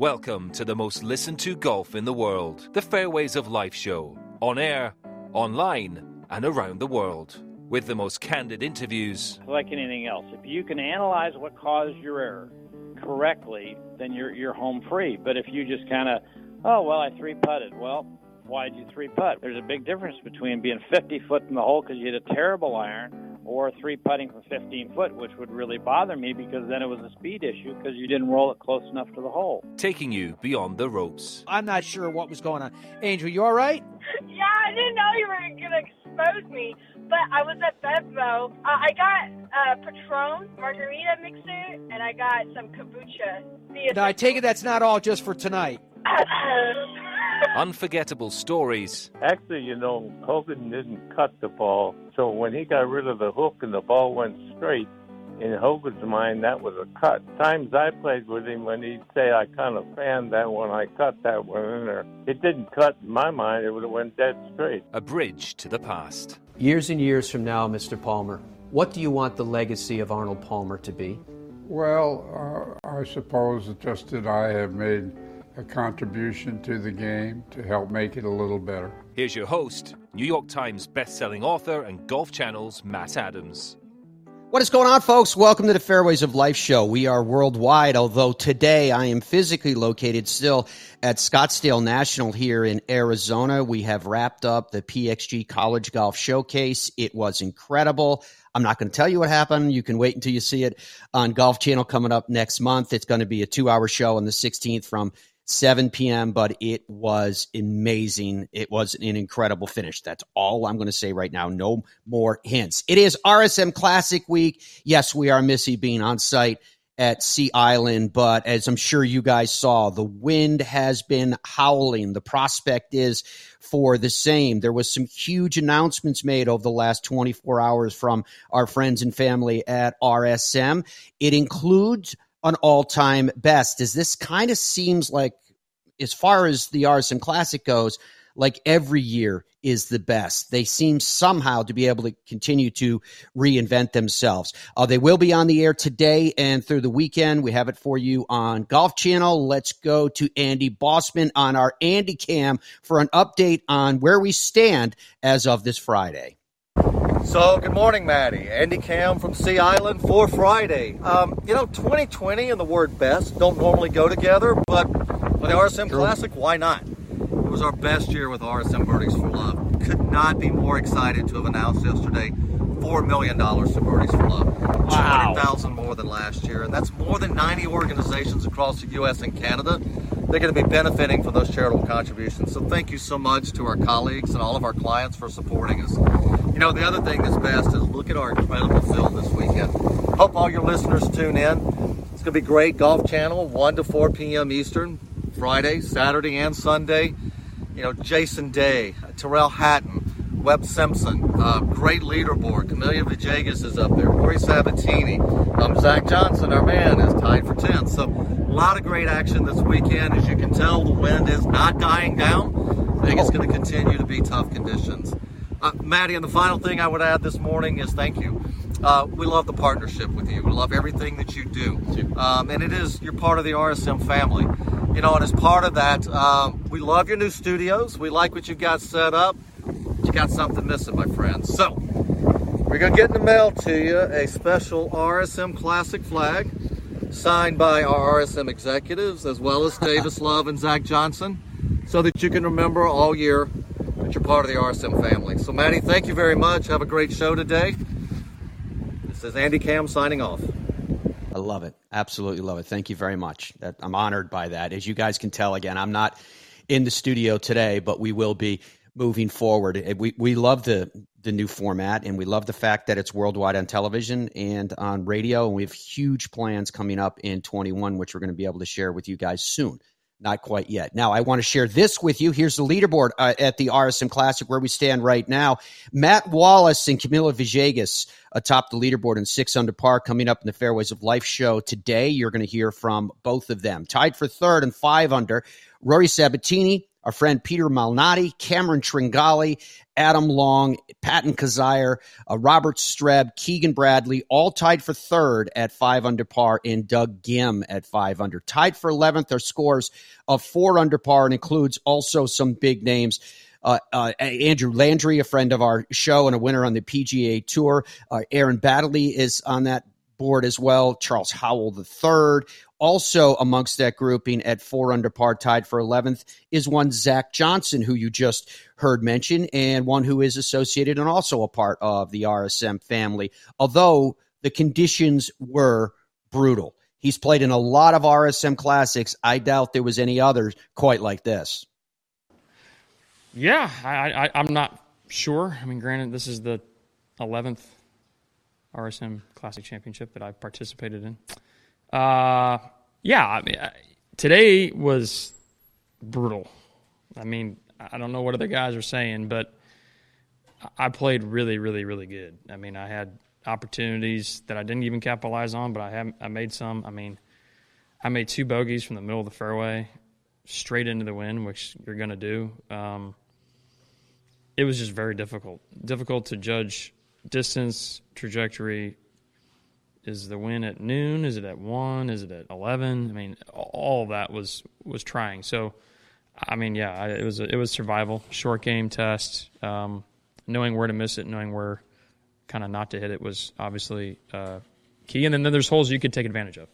Welcome to the most listened to golf in the world, the Fairways of Life show, on air, online, and around the world. With the most candid interviews, like anything else, if you can analyze what caused your error correctly, then you're you're home free. But if you just kind of, oh well, I three putted. Well, why did you three putt? There's a big difference between being 50 foot in the hole because you hit a terrible iron or three putting from 15 foot, which would really bother me because then it was a speed issue because you didn't roll it close enough to the hole. taking you beyond the ropes. I'm not sure what was going on. Angel, you all right? Yeah, I didn't know you were going to expose me, but I was at Bevmo. Uh, I got a Patron margarita mixer, and I got some kombucha. Now, I take it that's not all just for tonight. Unforgettable stories Actually, you know, Hogan didn't cut the ball, so when he got rid of the hook and the ball went straight, in Hogan's mind, that was a cut. Times I played with him when he'd say, I kind of fanned that one, I cut that one in there. It didn't cut in my mind, it would have went dead straight. a bridge to the past. Years and years from now, Mr. Palmer, what do you want the legacy of Arnold Palmer to be? Well, uh, I suppose just that I have made a contribution to the game to help make it a little better. Here's your host, New York Times best-selling author and Golf Channel's Matt Adams. What is going on, folks? Welcome to the Fairways of Life show. We are worldwide, although today I am physically located still at Scottsdale National here in Arizona. We have wrapped up the PXG College Golf Showcase. It was incredible. I'm not going to tell you what happened. You can wait until you see it on Golf Channel coming up next month. It's going to be a two hour show on the 16th from 7 p.m., but it was amazing. It was an incredible finish. That's all I'm going to say right now. No more hints. It is RSM Classic Week. Yes, we are Missy being on site at Sea Island, but as I'm sure you guys saw, the wind has been howling. The prospect is for the same. There was some huge announcements made over the last 24 hours from our friends and family at RSM. It includes an all-time best. As this kind of seems like, as far as the RSM Classic goes, like every year is the best. They seem somehow to be able to continue to reinvent themselves. Uh, they will be on the air today and through the weekend. We have it for you on Golf Channel. Let's go to Andy Bossman on our Andy Cam for an update on where we stand as of this Friday. So, good morning, Maddie. Andy Cam from Sea Island for Friday. Um, you know, 2020 and the word best don't normally go together, but for the RSM Classic, why not? Was our best year with RSM Birdies for Love. Could not be more excited to have announced yesterday $4 million to Birdies for Love. Wow. 200,000 more than last year, and that's more than 90 organizations across the U.S. and Canada. They're going to be benefiting from those charitable contributions. So, thank you so much to our colleagues and all of our clients for supporting us. You know, the other thing that's best is look at our incredible field this weekend. Hope all your listeners tune in. It's going to be great. Golf Channel, 1 to 4 p.m. Eastern, Friday, Saturday, and Sunday. You know, Jason Day, Tyrrell Hatton, Webb Simpson, uh, great leaderboard. Camilo Villegas is up there. Rory Sabatini, um, Zach Johnson, our man, is tied for 10th. So, a lot of great action this weekend. As you can tell, the wind is not dying down. I think it's going to continue to be tough conditions. Uh, Maddie, and the final thing I would add this morning is thank you. Uh, we love the partnership with you. We love everything that you do. Um, and it is, you're part of the RSM family. You know, and as part of that, um, we love your new studios. We like what you've got set up. You got something missing, my friends. So, we're going to get in the mail to you a special RSM Classic flag signed by our RSM executives as well as Davis Love and Zach Johnson so that you can remember all year that you're part of the RSM family. So, Maddie, thank you very much. Have a great show today. This is Andy Cam signing off. Love it. Absolutely love it. Thank you very much. I'm honored by that. As you guys can tell, again, I'm not in the studio today, but we will be moving forward. We we love the the new format, and we love the fact that it's worldwide on television and on radio. And we have huge plans coming up in 21, which we're going to be able to share with you guys soon. Not quite yet. Now, I want to share this with you. Here's the leaderboard uh, at the RSM Classic where we stand right now. Matt Wallace and Camilo Villegas atop the leaderboard in six under par coming up in the Fairways of Life show today. You're going to hear from both of them. Tied for third and five under, Rory Sabatini, our friend Peter Malnati, Cameron Tringali, Adam Long, Patton Kizzire, uh, Robert Streb, Keegan Bradley, all tied for third at five under par, and Doug Ghim at five under. Tied for 11th are scores of four under par and includes also some big names. Uh, uh, Andrew Landry, a friend of our show and a winner on the PGA Tour. Uh, Aaron Baddeley is on that board as well. Charles Howell III. Also amongst that grouping at four under par, tied for 11th, is one Zach Johnson, who you just heard mention, and one who is associated and also a part of the RSM family. Although the conditions were brutal. He's played in a lot of RSM classics. I doubt there was any others quite like this. Yeah, I, I'm not sure. I mean, granted, this is the 11th RSM Classic Championship that I've participated in. Uh, yeah, I mean, today was brutal. I mean, I don't know what other guys are saying, but I played really, really, really good. I mean, I had opportunities that I didn't even capitalize on, but I have I made some. I mean, I made two bogeys from the middle of the fairway straight into the wind, which you're going to do. Um, it was just very difficult. Difficult to judge distance, trajectory. Is the win at noon? Is it at one? Is it at eleven? I mean, all that was was trying. So, I mean, yeah, it was it was survival, short game test. Um, knowing where to miss it, knowing where kind of not to hit it was obviously uh, key. And then there's holes you could take advantage of.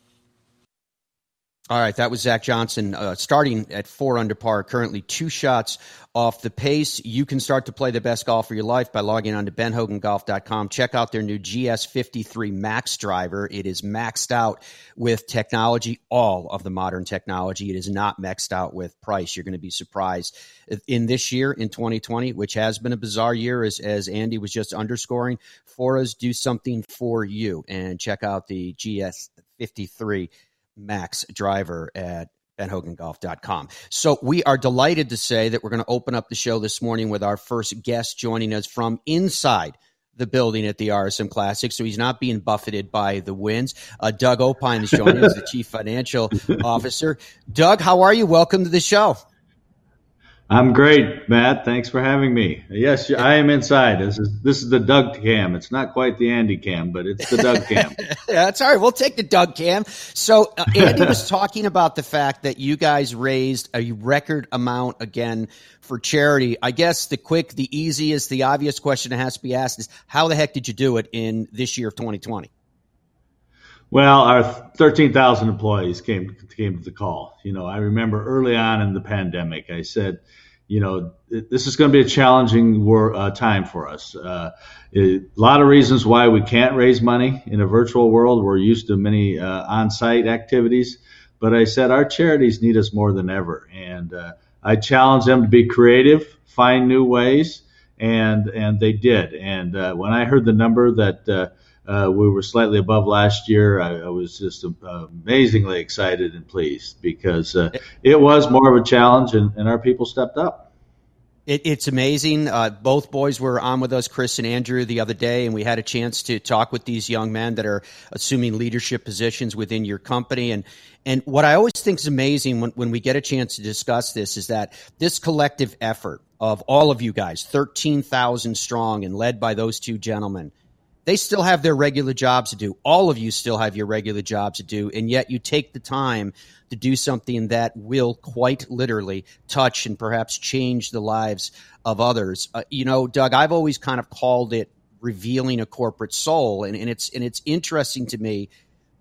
All right, that was Zach Johnson uh, starting at four under par, currently two shots off the pace. You can start to play the best golf of your life by logging on to benhogangolf.com. Check out their new GS53 Max driver. It is maxed out with technology, all of the modern technology. It is not maxed out with price. You're going to be surprised. In this year, in 2020, which has been a bizarre year, as, as Andy was just underscoring, for us, do something for you and check out the GS53 Max Driver at benhogangolf.com. So we are delighted to say that we're going to open up the show this morning with our first guest joining us from inside the building at the RSM Classic, so he's not being buffeted by the winds. Uh, Doug Opheim is joining us, the Chief Financial Officer. Doug, how are you? Welcome to the show. I'm great, Matt. Thanks for having me. Yes, I am inside. This is this is the Doug cam. It's not quite the Andy cam, but it's the Doug cam. yeah, that's all right. We'll take the Doug cam. So uh, Andy was talking about the fact that you guys raised a record amount again for charity. I guess the quick, the easiest, the obvious question that has to be asked is how the heck did you do it in this year of 2020? Well, our 13,000 employees came came to the call. You know, I remember early on in the pandemic, I said, you know, this is going to be a challenging war, uh, time for us. Uh, a lot of reasons why we can't raise money in a virtual world. We're used to many uh, on-site activities, but I said our charities need us more than ever, and uh, I challenged them to be creative, find new ways, and and they did. And uh, when I heard the number that uh, we were slightly above last year. I, I was just amazingly excited and pleased because uh, it was more of a challenge, and, and our people stepped up. It, it's amazing. Uh, both boys were on with us, Chris and Andrew, the other day, and we had a chance to talk with these young men that are assuming leadership positions within your company. And and what I always think is amazing when, when we get a chance to discuss this is that this collective effort of all of you guys, thirteen thousand strong, and led by those two gentlemen they still have their regular jobs to do. All of you still have your regular jobs to do, and yet you take the time to do something that will quite literally touch and perhaps change the lives of others. Uh, you know, Doug, I've always kind of called it revealing a corporate soul, and, and it's and it's interesting to me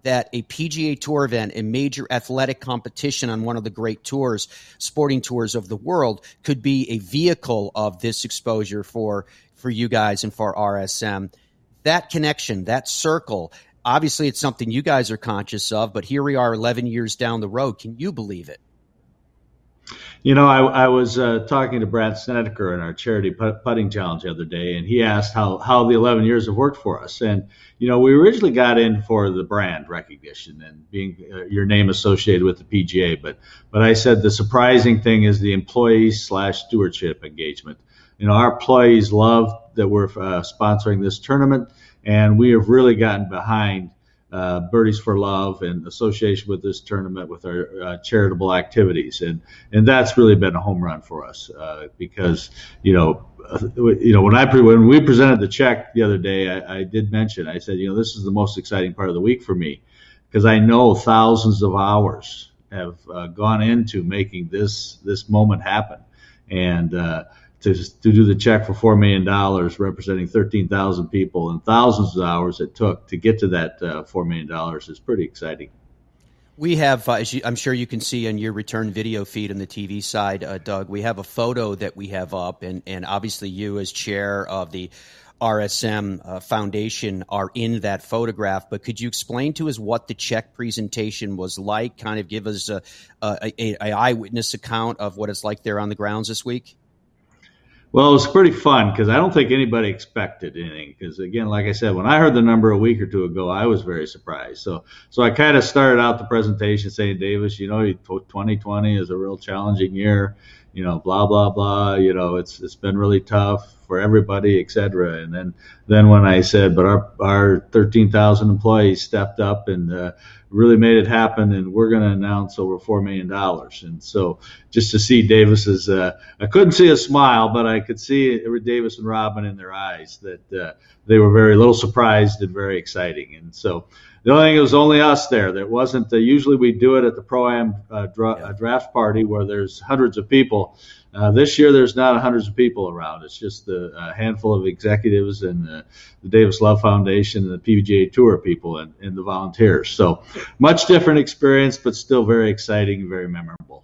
that a PGA Tour event, a major athletic competition on one of the great tours, sporting tours of the world, could be a vehicle of this exposure for for you guys and for RSM that connection, that circle, obviously it's something you guys are conscious of, but here we are 11 years down the road. Can you believe it? You know, I, I was uh, talking to Brandt Snedeker in our charity putting challenge the other day, and he asked how, how the 11 years have worked for us. And, you know, we originally got in for the brand recognition and being uh, your name associated with the PGA. But, but I said the surprising thing is the employee slash stewardship engagement. You know, our employees love that we're uh, sponsoring this tournament, and we have really gotten behind uh, Birdies for Love and association with this tournament with our uh, charitable activities, and and that's really been a home run for us uh, because you know. Uh, you know, when I pre- when we presented the check the other day, I, I did mention I said, you know, this is the most exciting part of the week for me because I know thousands of hours have uh, gone into making this this moment happen, and uh, to, to do the check for $4 million representing 13,000 people and thousands of hours it took to get to that uh, $4 million is pretty exciting. We have, uh, as you, I'm sure you can see on your return video feed on the TV side, uh, Doug, we have a photo that we have up, and, and obviously you, as chair of the RSM uh, Foundation, are in that photograph. But could you explain to us what the check presentation was like? Kind of give us a, a, a, a eyewitness account of what it's like there on the grounds this week. Well, it was pretty fun because I don't think anybody expected anything. Because again, like I said, when I heard the number a week or two ago, I was very surprised. So, so I kind of started out the presentation saying, Davis, you know, 2020 is a real challenging year. You know, blah blah blah. You know, it's it's been really tough for everybody, et cetera. And then then when I said, but our our 13,000 employees stepped up and uh, really made it happen, and we're going to announce over four million dollars. And so just to see Davis's, uh, I couldn't see a smile, but I could see Davis and Robin in their eyes that uh, they were very little surprised and very exciting. And so the only thing it was only us there. That wasn't. Uh, usually we do it at the pro am uh, dra- uh, draft party where there's hundreds of people. Uh, this year, there's not hundreds of people around. It's just a, a handful of executives and uh, the Davis Love Foundation and the PGA Tour people and, and the volunteers. So much different experience, but still very exciting very memorable.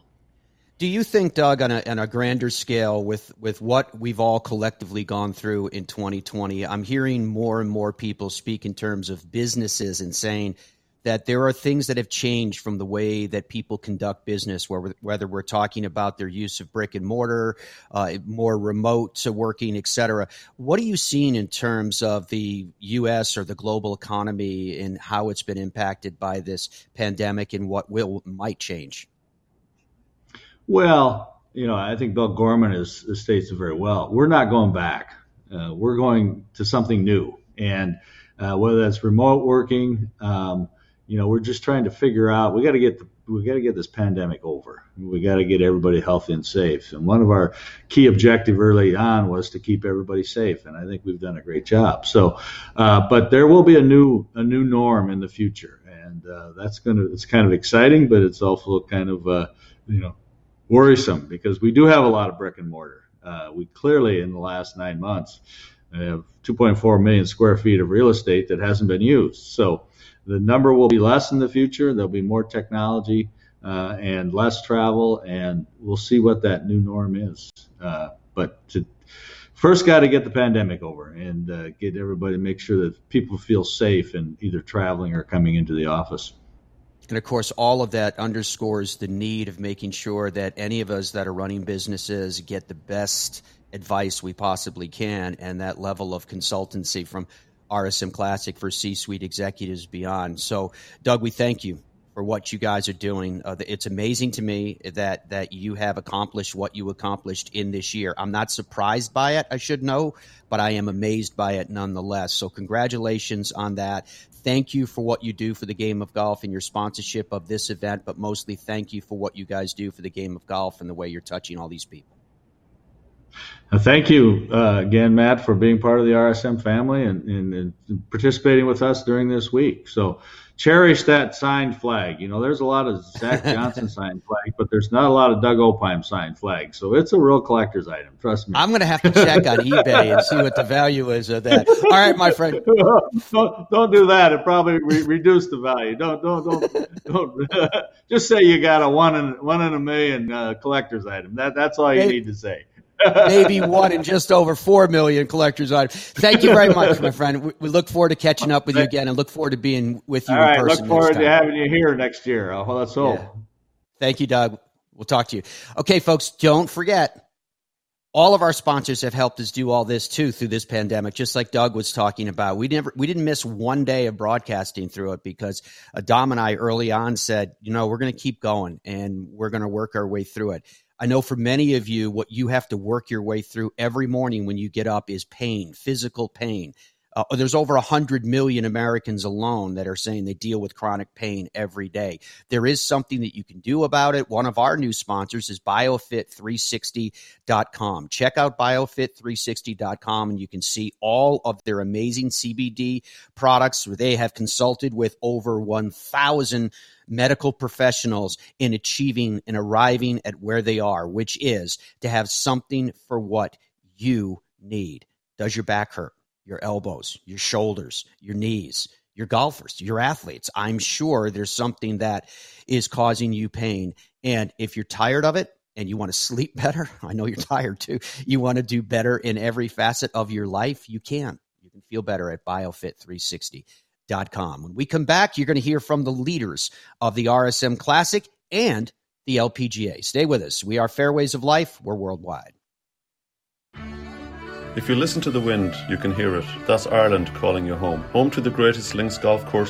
Do you think, Doug, on a, on a grander scale, with, with what we've all collectively gone through in 2020, I'm hearing more and more people speak in terms of businesses and saying – that there are things that have changed from the way that people conduct business, where, whether we're talking about their use of brick and mortar, uh, more remote to working, et cetera. What are you seeing in terms of the U.S. or the global economy and how it's been impacted by this pandemic and what will might change? Well, you know, I think Bill Gorman states it very well. We're not going back. Uh, we're going to something new, and uh, whether that's remote working. Um, you know, we're just trying to figure out. We got to get the, we got to get this pandemic over. We got to get everybody healthy and safe. And one of our key objective early on was to keep everybody safe, and I think we've done a great job. So, uh, but there will be a new a new norm in the future, and uh, that's gonna it's kind of exciting, but it's also kind of uh, you know worrisome because we do have a lot of brick and mortar. Uh, we clearly in the last nine months have 2.4 million square feet of real estate that hasn't been used. So the number will be less in the future. There'll be more technology uh, and less travel, and we'll see what that new norm is. Uh, but to, first, got to get the pandemic over and uh, get everybody make sure that people feel safe in either traveling or coming into the office. And of course, all of that underscores the need of making sure that any of us that are running businesses get the best advice we possibly can and that level of consultancy from RSM Classic for C suite executives beyond. So, Doug, we thank you for what you guys are doing. Uh, it's amazing to me that that you have accomplished what you accomplished in this year. I'm not surprised by it, I should know, but I am amazed by it nonetheless. So, congratulations on that. Thank you for what you do for the game of golf and your sponsorship of this event, but mostly thank you for what you guys do for the game of golf and the way you're touching all these people. Uh, thank you uh, again, Matt, for being part of the RSM family and, and, and, participating with us during this week. So cherish that signed flag. You know, there's a lot of Zach Johnson signed flag, but there's not a lot of Doug Opheim signed flag. So it's a real collector's item. Trust me. I'm going to have to check on eBay and see what the value is of that. All right, my friend. don't, don't do that. It probably re- reduce the value. Don't don't don't don't. just say you got a one in one in a million uh, collector's item. That that's all you hey, need to say maybe one in just over four million collectors items. Thank you very much, my friend. We, we, look forward to catching up with you again and look forward to being with you All in right, person. Look forward to having you here next year. Oh, let's hope. Yeah. Thank you, Doug. We'll talk to you. Okay, folks, don't forget. All of our sponsors have helped us do all this too through this pandemic, just like Doug was talking about. We never, we didn't miss one day of broadcasting through it because Dom and I early on said, you know, we're going to keep going and we're going to work our way through it. I know for many of you, what you have to work your way through every morning when you get up is pain, physical pain. Uh, there's over 100 million Americans alone that are saying they deal with chronic pain every day. There is something that you can do about it. One of our new sponsors is biofit360.com. Check out biofit360.com and you can see all of their amazing CBD products. Where they have consulted with over 1,000 medical professionals in achieving and arriving at where they are, which is to have something for what you need. Does your back hurt? Your elbows, your shoulders, your knees, your golfers, your athletes. I'm sure there's something that is causing you pain. And if you're tired of it, and you want to sleep better, I know you're tired too. You want to do better in every facet of your life, you can. You can feel better at biofit360.com. When we come back, you're going to hear from the leaders of the RSM Classic and the LPGA. Stay with us. We are Fairways of Life. We're worldwide. If you listen to the wind, you can hear it. That's Ireland calling you home. Home to the greatest links golf course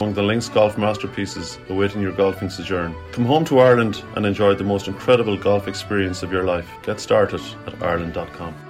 among the links golf masterpieces awaiting your golfing sojourn. Come home to Ireland and enjoy the most incredible golf experience of your life. Get started at ireland.com.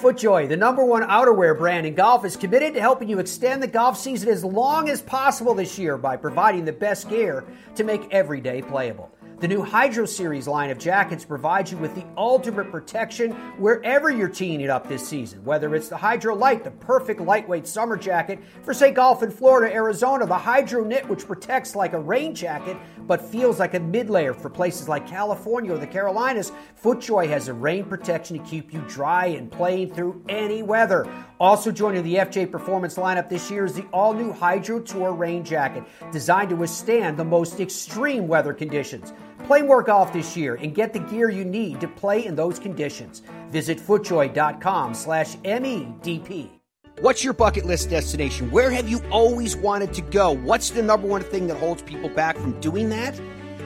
FootJoy, the number one outerwear brand in golf, is committed to helping you extend the golf season as long as possible this year by providing the best gear to make every day playable. The new Hydro Series line of jackets provides you with the ultimate protection wherever you're teeing it up this season. Whether it's the Hydro Light, the perfect lightweight summer jacket for, say, golf in Florida, Arizona, the Hydro Knit, which protects like a rain jacket but feels like a mid layer for places like California or the Carolinas, FootJoy has a rain protection to keep you dry and playing through any weather. Also joining the FJ Performance lineup this year is the all new Hydro Tour rain jacket, designed to withstand the most extreme weather conditions. Play more golf this year and get the gear you need to play in those conditions. Visit footjoy.com slash MEDP. What's your bucket list destination? Where have you always wanted to go? What's the number one thing that holds people back from doing that?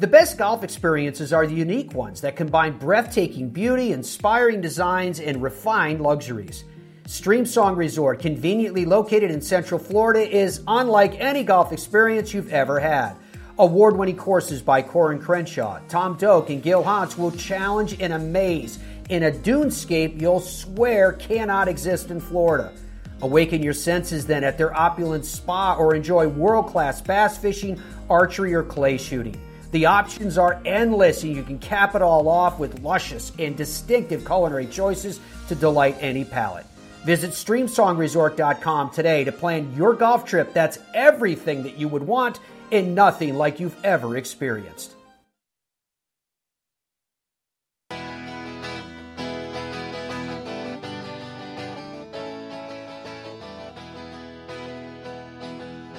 The best golf experiences are the unique ones that combine breathtaking beauty, inspiring designs, and refined luxuries. Streamsong Resort, conveniently located in Central Florida, is unlike any golf experience you've ever had. Award winning courses by Corin Crenshaw, Tom Doak, and Gil Hanse will challenge and amaze in a dunescape you'll swear cannot exist in Florida. Awaken your senses then at their opulent spa or enjoy world class bass fishing, archery, or clay shooting. The options are endless, and you can cap it all off with luscious and distinctive culinary choices to delight any palate. Visit StreamSongResort.com today to plan your golf trip that's everything that you would want and nothing like you've ever experienced.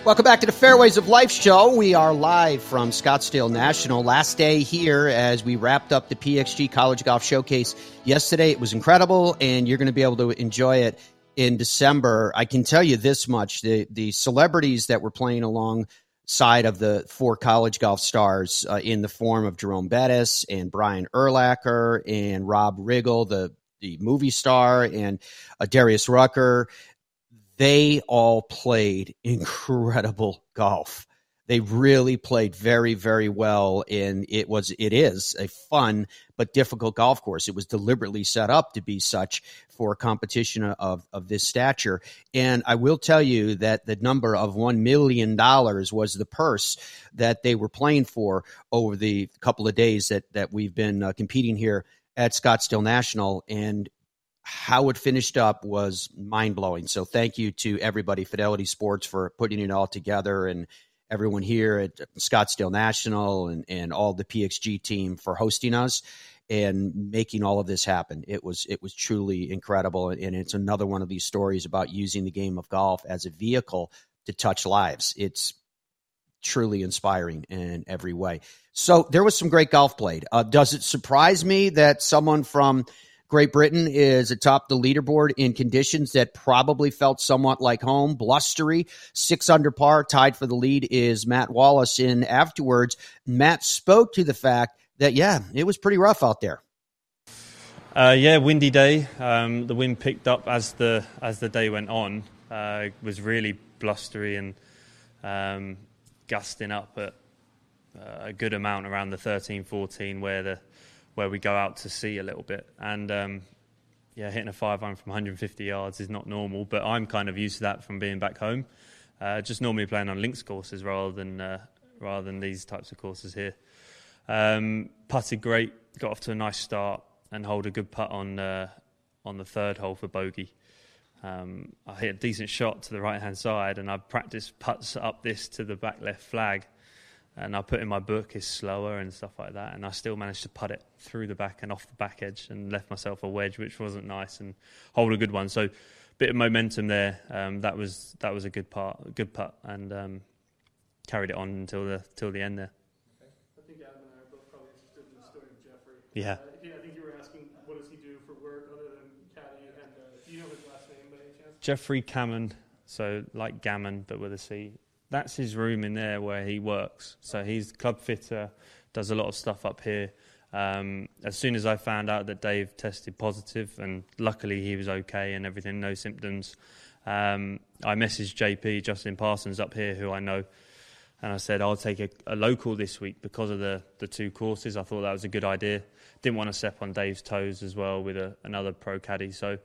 Welcome back to the Fairways of Life show. We are live from Scottsdale National. Last day here as we wrapped up the PXG College Golf Showcase yesterday. It was incredible, and you're going to be able to enjoy it in December. I can tell you this much: the the celebrities that were playing along side of the four college golf stars uh, in the form of Jerome Bettis and Brian Urlacher and Rob Riggle, the the movie star, and uh, Darius Rucker. They all played incredible golf. They really played very, very well, and it was it is a fun but difficult golf course. It was deliberately set up to be such for a competition of of this stature. And I will tell you that the number of one million dollars was the purse that they were playing for over the couple of days that that we've been uh, competing here at Scottsdale National, and how it finished up was mind blowing. So thank you to everybody, Fidelity Sports, for putting it all together and everyone here at Scottsdale National and, and all the PXG team for hosting us and making all of this happen. It was it was truly incredible, and it's another one of these stories about using the game of golf as a vehicle to touch lives. It's truly inspiring in every way. So there was some great golf played. Uh, does it surprise me that someone from Great Britain is atop the leaderboard in conditions that probably felt somewhat like home, blustery, six under par, tied for the lead is Matt Wallace. In afterwards, Matt spoke to the fact that yeah, it was pretty rough out there. Uh, yeah, windy day. Um, the wind picked up as the as the day went on. Uh, it was really blustery and um, gusting up at uh, a good amount around the 13, 14, where the where we go out to sea a little bit. And um, yeah, hitting a five iron from 150 yards is not normal, but I'm kind of used to that from being back home. Uh, just normally playing on links courses rather than uh, rather than these types of courses here. Um, putted great, got off to a nice start, and hold a good putt on uh, on the third hole for bogey. Um, I hit a decent shot to the right hand side, and I practiced putts up this to the back left flag and I put in my book is slower and stuff like that, and I still managed to put it through the back and off the back edge and left myself a wedge, which wasn't nice, and hold a good one. So, bit of momentum there. Um, that was that was a good part, good putt, and um, carried it on until the till the end there. I think Adam and I are both probably interested in the story of Jeffrey. Yeah. Uh, I think you were asking what does he do for work other than caddy, and uh, do you know his last name by any chance? Jeffrey Cammon, so like gammon but with a C that's his room in there where he works. So he's club fitter, does a lot of stuff up here. Um, as soon as I found out that Dave tested positive, and luckily he was okay and everything, no symptoms, um, I messaged JP Justin Parsons up here, who I know, and I said I'll take a, a, local this week because of the the two courses. I thought that was a good idea. Didn't want to step on Dave's toes as well with a, another pro caddy. So,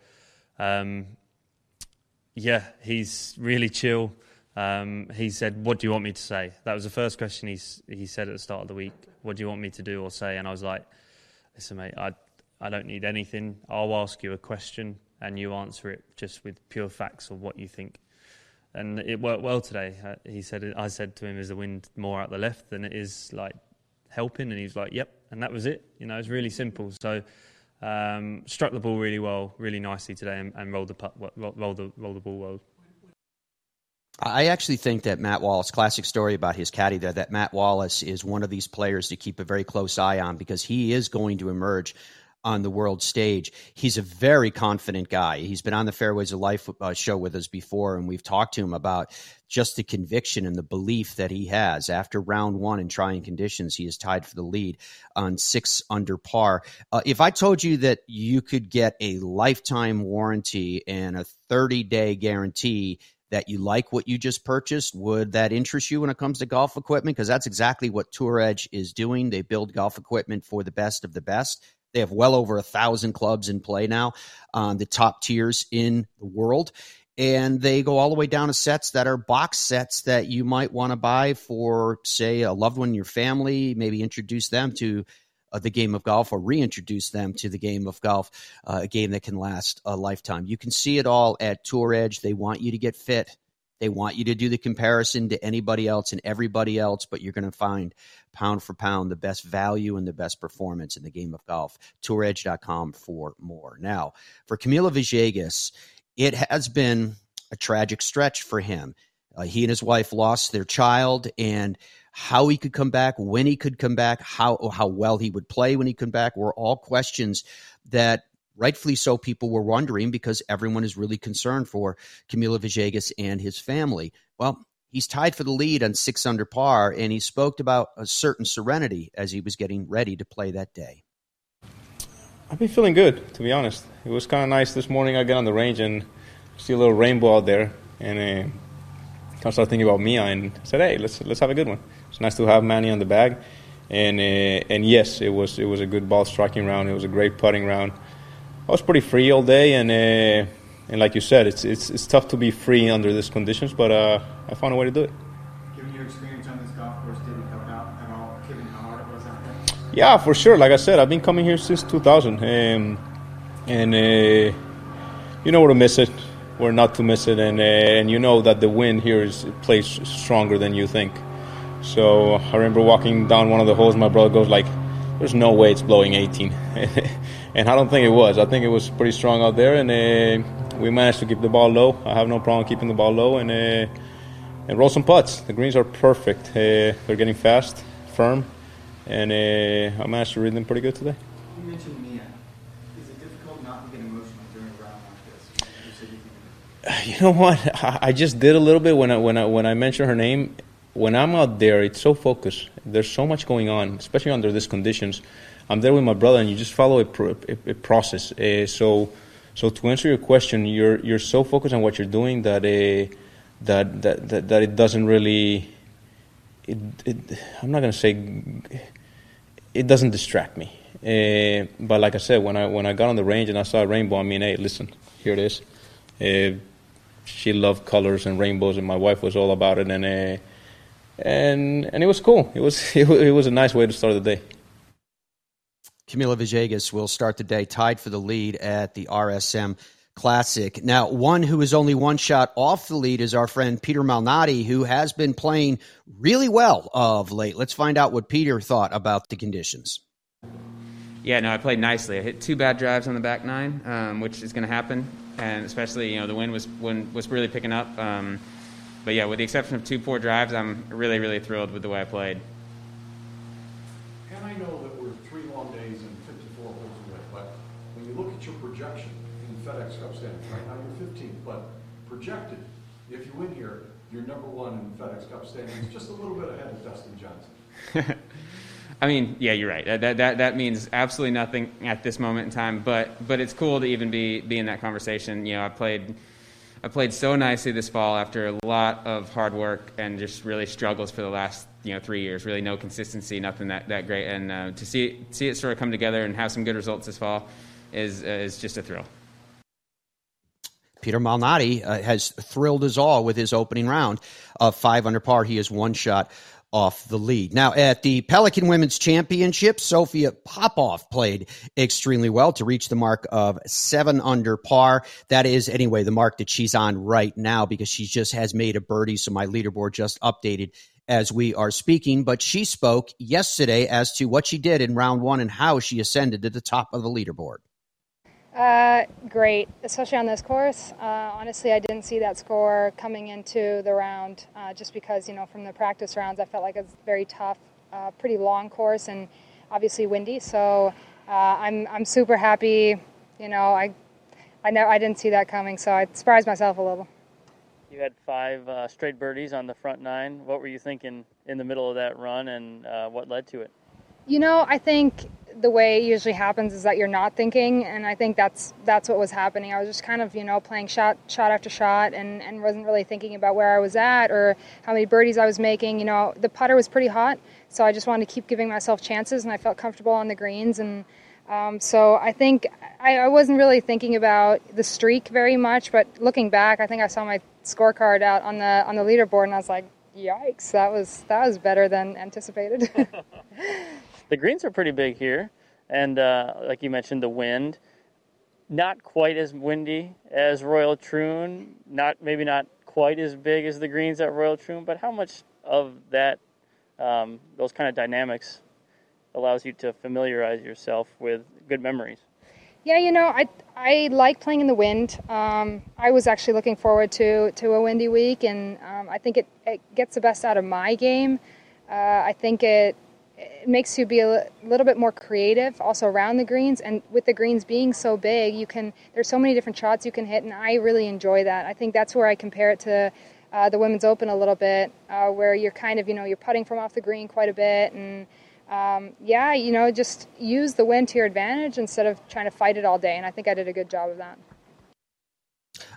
um, yeah, he's really chill. Um, he said, "What do you want me to say?" That was the first question he he said at the start of the week. What do you want me to do or say? And I was like, "Listen, mate, I I don't need anything. I'll ask you a question and you answer it just with pure facts of what you think." And it worked well today. Uh, he said, "I said to him, is the wind more out the left than it is like helping?" And he's like, "Yep." And that was it. You know, it's really simple. So. Um, struck the ball really well, really nicely today, and, and rolled the putt, rolled the rolled the ball well. I actually think that Matt Wallace, classic story about his caddy there, that Matt Wallace is one of these players to keep a very close eye on because he is going to emerge on the world stage. He's a very confident guy. He's been on the Fairways of Life uh, show with us before, and we've talked to him about just the conviction and the belief that he has. After round one in trying conditions, he is tied for the lead on six under par. Uh, if I told you that you could get a lifetime warranty and a 30 day guarantee that you like what you just purchased, would that interest you when it comes to golf equipment? Because that's exactly what Tour Edge is doing. They build golf equipment for the best of the best. They have well over a thousand clubs in play now on the top tiers in the world. And they go all the way down to sets that are box sets that you might want to buy for, say, a loved one in your family, maybe introduce them to uh, the game of golf or reintroduce them to the game of golf, uh, a game that can last a lifetime. You can see it all at Tour Edge. They want you to get fit. They want you to do the comparison to anybody else and everybody else, but you're going to find pound for pound the best value and the best performance in the game of golf. TourEdge.com for more. Now, for Camilo Villegas, it has been a tragic stretch for him. Uh, he and his wife lost their child, and how he could come back, when he could come back, how how well he would play when he come back were all questions that rightfully so people were wondering because everyone is really concerned for Camilo Villegas and his family. Well, He's tied for the lead on six under par, and he spoke about a certain serenity as he was getting ready to play that day. I've been feeling good, to be honest. It was kind of nice this morning. I get on the range and see a little rainbow out there, and uh, of started thinking about Mia and said, "Hey, let's let's have a good one." It's nice to have Manny on the bag, and uh, and yes, it was it was a good ball striking round. It was a great putting round. I was pretty free all day, and uh, and like you said, it's it's it's tough to be free under these conditions, but uh, I found a way to do it. Given your experience on this golf course, did it help out at all, given how hard it was out there? Yeah, for sure. Like I said, I've been coming here since 2000, um, and uh, you know where to miss it, where not to miss it, and uh, and you know that the wind here is plays stronger than you think. So I remember walking down one of the holes. My brother goes like, "There's no way it's blowing 18," and I don't think it was. I think it was pretty strong out there, and uh, we managed to keep the ball low. I have no problem keeping the ball low, and uh, and roll some putts. The greens are perfect. Uh, they're getting fast, firm, and uh, I managed to read them pretty good today. You mentioned Mia. Is it difficult not to get emotional during a round like this? You said you can- You know what? I I just did a little bit when I when I when I mentioned her name. When I'm out there, it's so focused. There's so much going on, especially under these conditions. I'm there with my brother, and you just follow a, a, a process. Uh, so, so to answer your question, you're you're so focused on what you're doing that uh, that, that that that it doesn't really. It, it, I'm not gonna say it doesn't distract me. Uh, but like I said, when I when I got on the range and I saw a rainbow, I mean, hey, listen, here it is. Uh, she loved colors and rainbows, and my wife was all about it, and uh, and and it was cool. It was it, it was a nice way to start the day. Camilo Villegas will start the day tied for the lead at the RSM Classic. Now, one who is only one shot off the lead is our friend Peter Malnati, who has been playing really well of late. Let's find out what Peter thought about the conditions. Yeah, no, I played nicely. I hit two bad drives on the back nine, um, which is going to happen, and especially you know the wind was wind was really picking up. Um, but yeah, with the exception of two poor drives, I'm really really thrilled with the way I played. And I know that we're three long days and 54 holes away, but when you look at your projection in FedEx Cup standings, right now you're 15th, but projected, if you win here, you're number one in FedEx Cup standings, just a little bit ahead of Dustin Johnson. I mean, yeah, you're right. That, that that that means absolutely nothing at this moment in time. But but it's cool to even be be in that conversation. You know, I played I played so nicely this fall after a lot of hard work and just really struggles for the last you know three years. Really no consistency, nothing that, that great. And uh, to see see it sort of come together and have some good results this fall is uh, is just a thrill. Peter Malnati uh, has thrilled us all with his opening round of five under par. He is one shot off the lead. Now, at the Pelican Women's Championship, Sophia Popov played extremely well to reach the mark of seven under par. That is, anyway, the mark that she's on right now because she just has made a birdie. So my leaderboard just updated as we are speaking. But she spoke yesterday as to what she did in round one and how she ascended to the top of the leaderboard. Uh, great, especially on this course. Uh, honestly, I didn't see that score coming into the round uh, just because, you know, from the practice rounds, I felt like it's very tough, uh, pretty long course, and obviously windy. So uh, I'm I'm super happy. You know, I I know I didn't see that coming, so I surprised myself a little. You had five uh, straight birdies on the front nine. What were you thinking in the middle of that run, and uh, what led to it? You know, I think the way it usually happens is that you're not thinking, and I think that's that's what was happening. I was just kind of you know playing shot shot after shot, and and wasn't really thinking about where I was at or how many birdies I was making. You know, the putter was pretty hot, so I just wanted to keep giving myself chances, and I felt comfortable on the greens, and um, so I think I, I wasn't really thinking about the streak very much. But looking back, I think I saw my scorecard out on the on the leaderboard, and I was like, "Yikes, that was that was better than anticipated." The greens are pretty big here, and uh, like you mentioned, the wind. Not quite as windy as Royal Troon. Not maybe not quite as big as the greens at Royal Troon. But how much of that, um, those kind of dynamics, allows you to familiarize yourself with good memories? Yeah, you know, I I like playing in the wind. Um, I was actually looking forward to to a windy week, and um, I think it, it gets the best out of my game. Uh, I think it it makes you be a little bit more creative, also around the greens, and with the greens being so big, you can there's so many different shots you can hit, and I really enjoy that. I think that's where I compare it to uh, the Women's Open a little bit, uh, where you're kind of, you know, you're putting from off the green quite a bit. And um, yeah, you know, just use the wind to your advantage instead of trying to fight it all day. And I think I did a good job of that.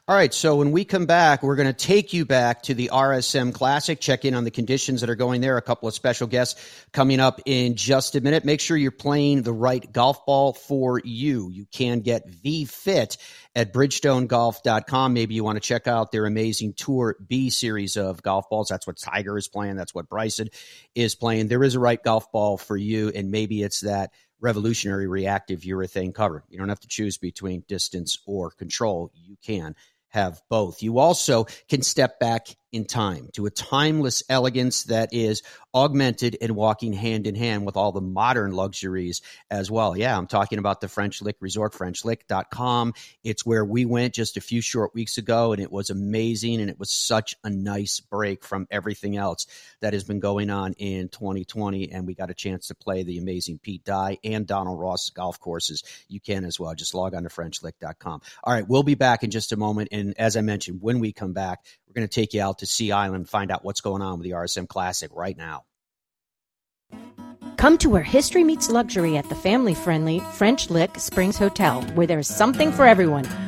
All right, so when we come back, we're going to take you back to the RSM Classic, check in on the conditions that are going there. A couple of special guests coming up in just a minute. Make sure you're playing the right golf ball for you. You can get V Fit at bridgestonegolf.com. Maybe you want to check out their amazing Tour B series of golf balls. That's what Tiger is playing, that's what Bryson is playing. There is a right golf ball for you, and maybe it's that revolutionary reactive urethane cover. You don't have to choose between distance or control. You can have both. You also can step back in time to a timeless elegance that is augmented and walking hand in hand with all the modern luxuries as well. Yeah, I'm talking about the French Lick Resort, FrenchLick.com. It's where we went just a few short weeks ago, and it was amazing. And it was such a nice break from everything else that has been going on in 2020. And we got a chance to play the amazing Pete Dye and Donald Ross golf courses. You can as well. Just log on to FrenchLick.com. All right, we'll be back in just a moment. And as I mentioned, when we come back, going to take you out to Sea Island, find out what's going on with the RSM Classic right now. Come to where history meets luxury at the family friendly French Lick Springs Hotel, where there's something for everyone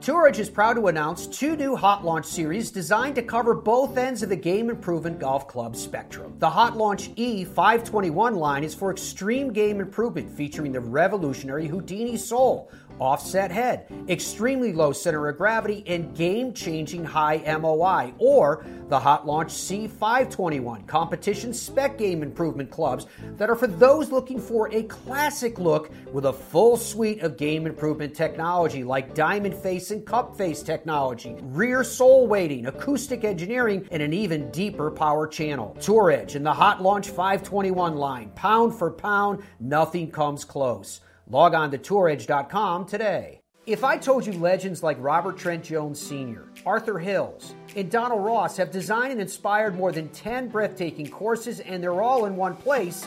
Tour is proud to announce two new Hot Launch series designed to cover both ends of the game improvement golf club spectrum. The Hot Launch E521 line is for extreme game improvement, featuring the revolutionary Houdini Sole offset head, extremely low center of gravity, and game changing high MOI, or the Hot Launch C521 competition spec game improvement clubs that are for those looking for a classic look with a full suite of game improvement technology like diamond face and cup face technology, rear sole weighting, acoustic engineering, and an even deeper power channel. Tour Edge and the Hot Launch 521 line, pound for pound, nothing comes close. Log on to touredge.com today. If I told you legends like Robert Trent Jones Sr., Arthur Hills, and Donald Ross have designed and inspired more than 10 breathtaking courses and they're all in one place,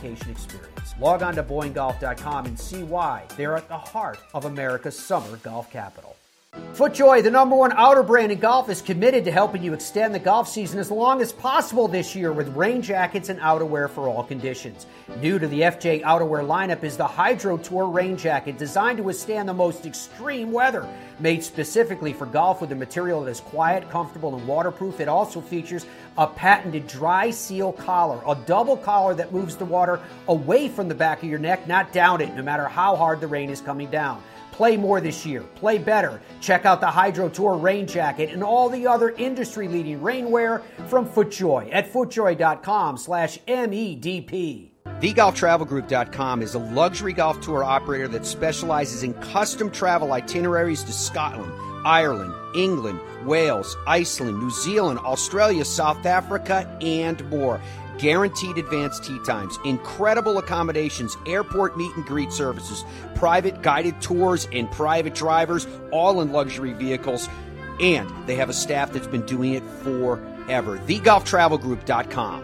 vacation experience. Log on to BoyneGolf.com and see why they're at the heart of America's summer golf capital. FootJoy, the number one outer brand in golf, is committed to helping you extend the golf season as long as possible this year with rain jackets and outerwear for all conditions. New to the FJ outerwear lineup is the Hydro Tour rain jacket, designed to withstand the most extreme weather. Made specifically for golf with a material that is quiet, comfortable, and waterproof, it also features a patented dry seal collar, a double collar that moves the water away from the back of your neck, not down it, no matter how hard the rain is coming down. Play more this year. Play better. Check out the Hydro Tour rain jacket and all the other industry-leading rainwear from FootJoy at footjoy.com slash MEDP. TheGolfTravelGroup.com is a luxury golf tour operator that specializes in custom travel itineraries to Scotland, Ireland, England, Wales, Iceland, New Zealand, Australia, South Africa, and more guaranteed advanced tee times, incredible accommodations, airport meet and greet services, private guided tours, and private drivers, all in luxury vehicles. And they have a staff that's been doing it forever. TheGolfTravelGroup.com.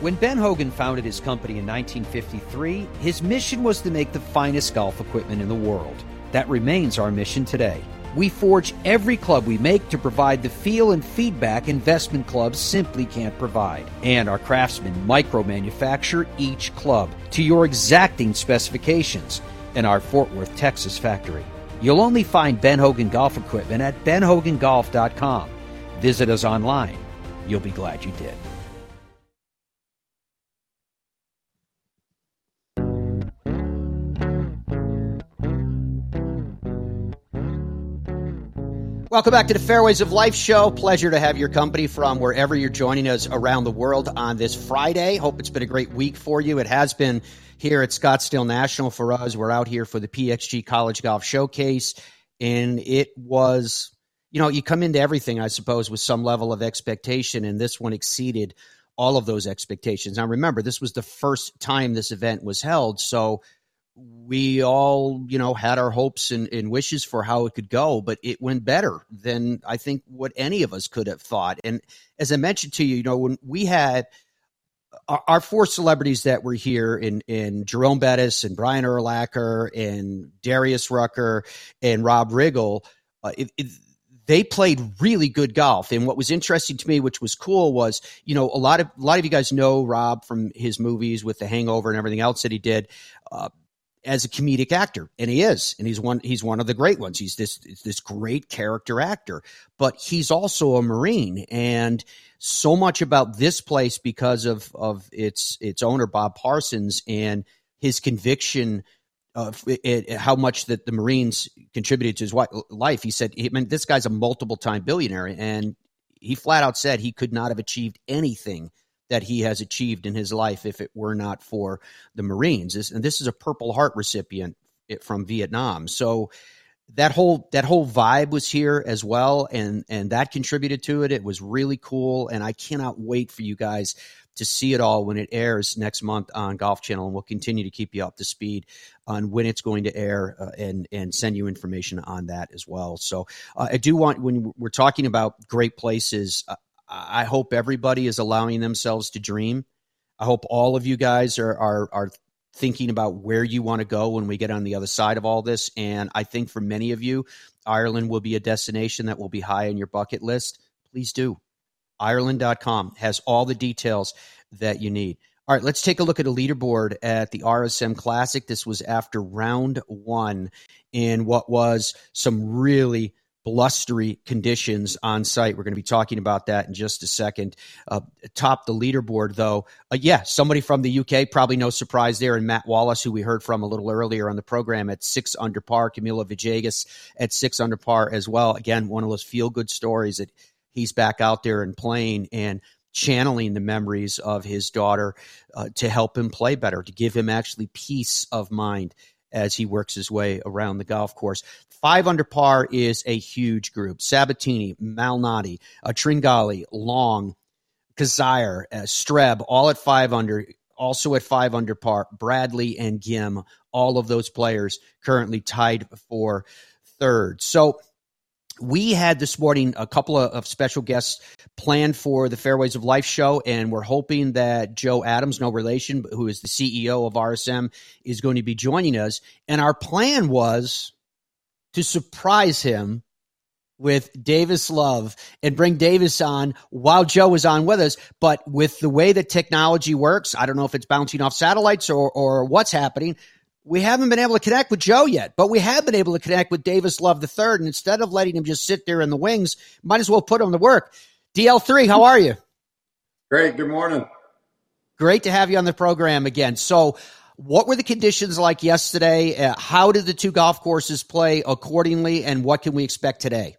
When Ben Hogan founded his company in 1953, his mission was to make the finest golf equipment in the world. That remains our mission today. We forge every club we make to provide the feel and feedback investment clubs simply can't provide. And our craftsmen micro manufacture each club to your exacting specifications in our Fort Worth, Texas factory. You'll only find Ben Hogan golf equipment at benhogangolf.com. Visit us online. You'll be glad you did. Welcome back to the Fairways of Life show. Pleasure to have your company from wherever you're joining us around the world on this Friday. Hope it's been a great week for you. It has been here at Scottsdale National for us. We're out here for the PXG College Golf Showcase, and it was, you know, you come into everything, I suppose, with some level of expectation, and this one exceeded all of those expectations. Now, remember, this was the first time this event was held, so we all, you know, had our hopes and, and, wishes for how it could go, but it went better than I think what any of us could have thought. And as I mentioned to you, you know, when we had our, our four celebrities that were here in, in Jerome Bettis and Brian Urlacher and Darius Rucker and Rob Riggle, uh, it, it, they played really good golf. And what was interesting to me, which was cool, was you know a lot of a lot of you guys know Rob from his movies with The Hangover and everything else that he did. Uh, as a comedic actor, and he is, and he's one he's one of the great ones. He's this this great character actor, but he's also a Marine, and so much about this place because of of its its owner Bob Parsons and his conviction of it, how much that the Marines contributed to his life. He said, I mean, this guy's a multiple time billionaire, and he flat out said he could not have achieved anything that he has achieved in his life if it were not for the Marines. This, and this is a Purple Heart recipient from Vietnam. So that whole that whole vibe was here as well and and that contributed to it. It was really cool and I cannot wait for you guys to see it all when it airs next month on Golf Channel, and we'll continue to keep you up to speed on when it's going to air uh, and and send you information on that as well. So uh, I do want when we're talking about great places, uh, I hope everybody is allowing themselves to dream. I hope all of you guys are are, are thinking about where you want to go when we get on the other side of all this. And I think for many of you, Ireland will be a destination that will be high on your bucket list. Please do. Ireland.com has all the details that you need. All right, let's take a look at a leaderboard at the RSM Classic. This was after round one in what was some really blustery conditions on site. We're going to be talking about that in just a second. Uh, top the leaderboard, though. Uh, yeah, somebody from the UK, probably no surprise there, and Matt Wallace, who we heard from a little earlier on the program at six under par. Camilo Villegas at six under par as well. Again, one of those feel good stories that he's back out there and playing and channeling the memories of his daughter uh, to help him play better, to give him actually peace of mind as he works his way around the golf course. Five under par is a huge group. Sabatini, Malnati, uh, Tringali, Long, Kizzire, uh, Streb, all at five under. Also at five under par, Bradley and Ghim, all of those players currently tied for third. So we had this morning a couple of, special guests planned for the Fairways of Life show, and we're hoping that Joe Adams, no relation, who is the CEO of RSM, is going to be joining us. And our plan was to surprise him with Davis Love and bring Davis on while Joe was on with us. But with the way that technology works, I don't know if it's bouncing off satellites or, or what's happening we haven't been able to connect with Joe yet, but we have been able to connect with Davis Love the third. And instead of letting him just sit there in the wings, might as well put him to work. DL3, how are you? Great. Good morning. Great to have you on the program again. So, what were the conditions like yesterday? Uh, how did the two golf courses play accordingly, and what can we expect today?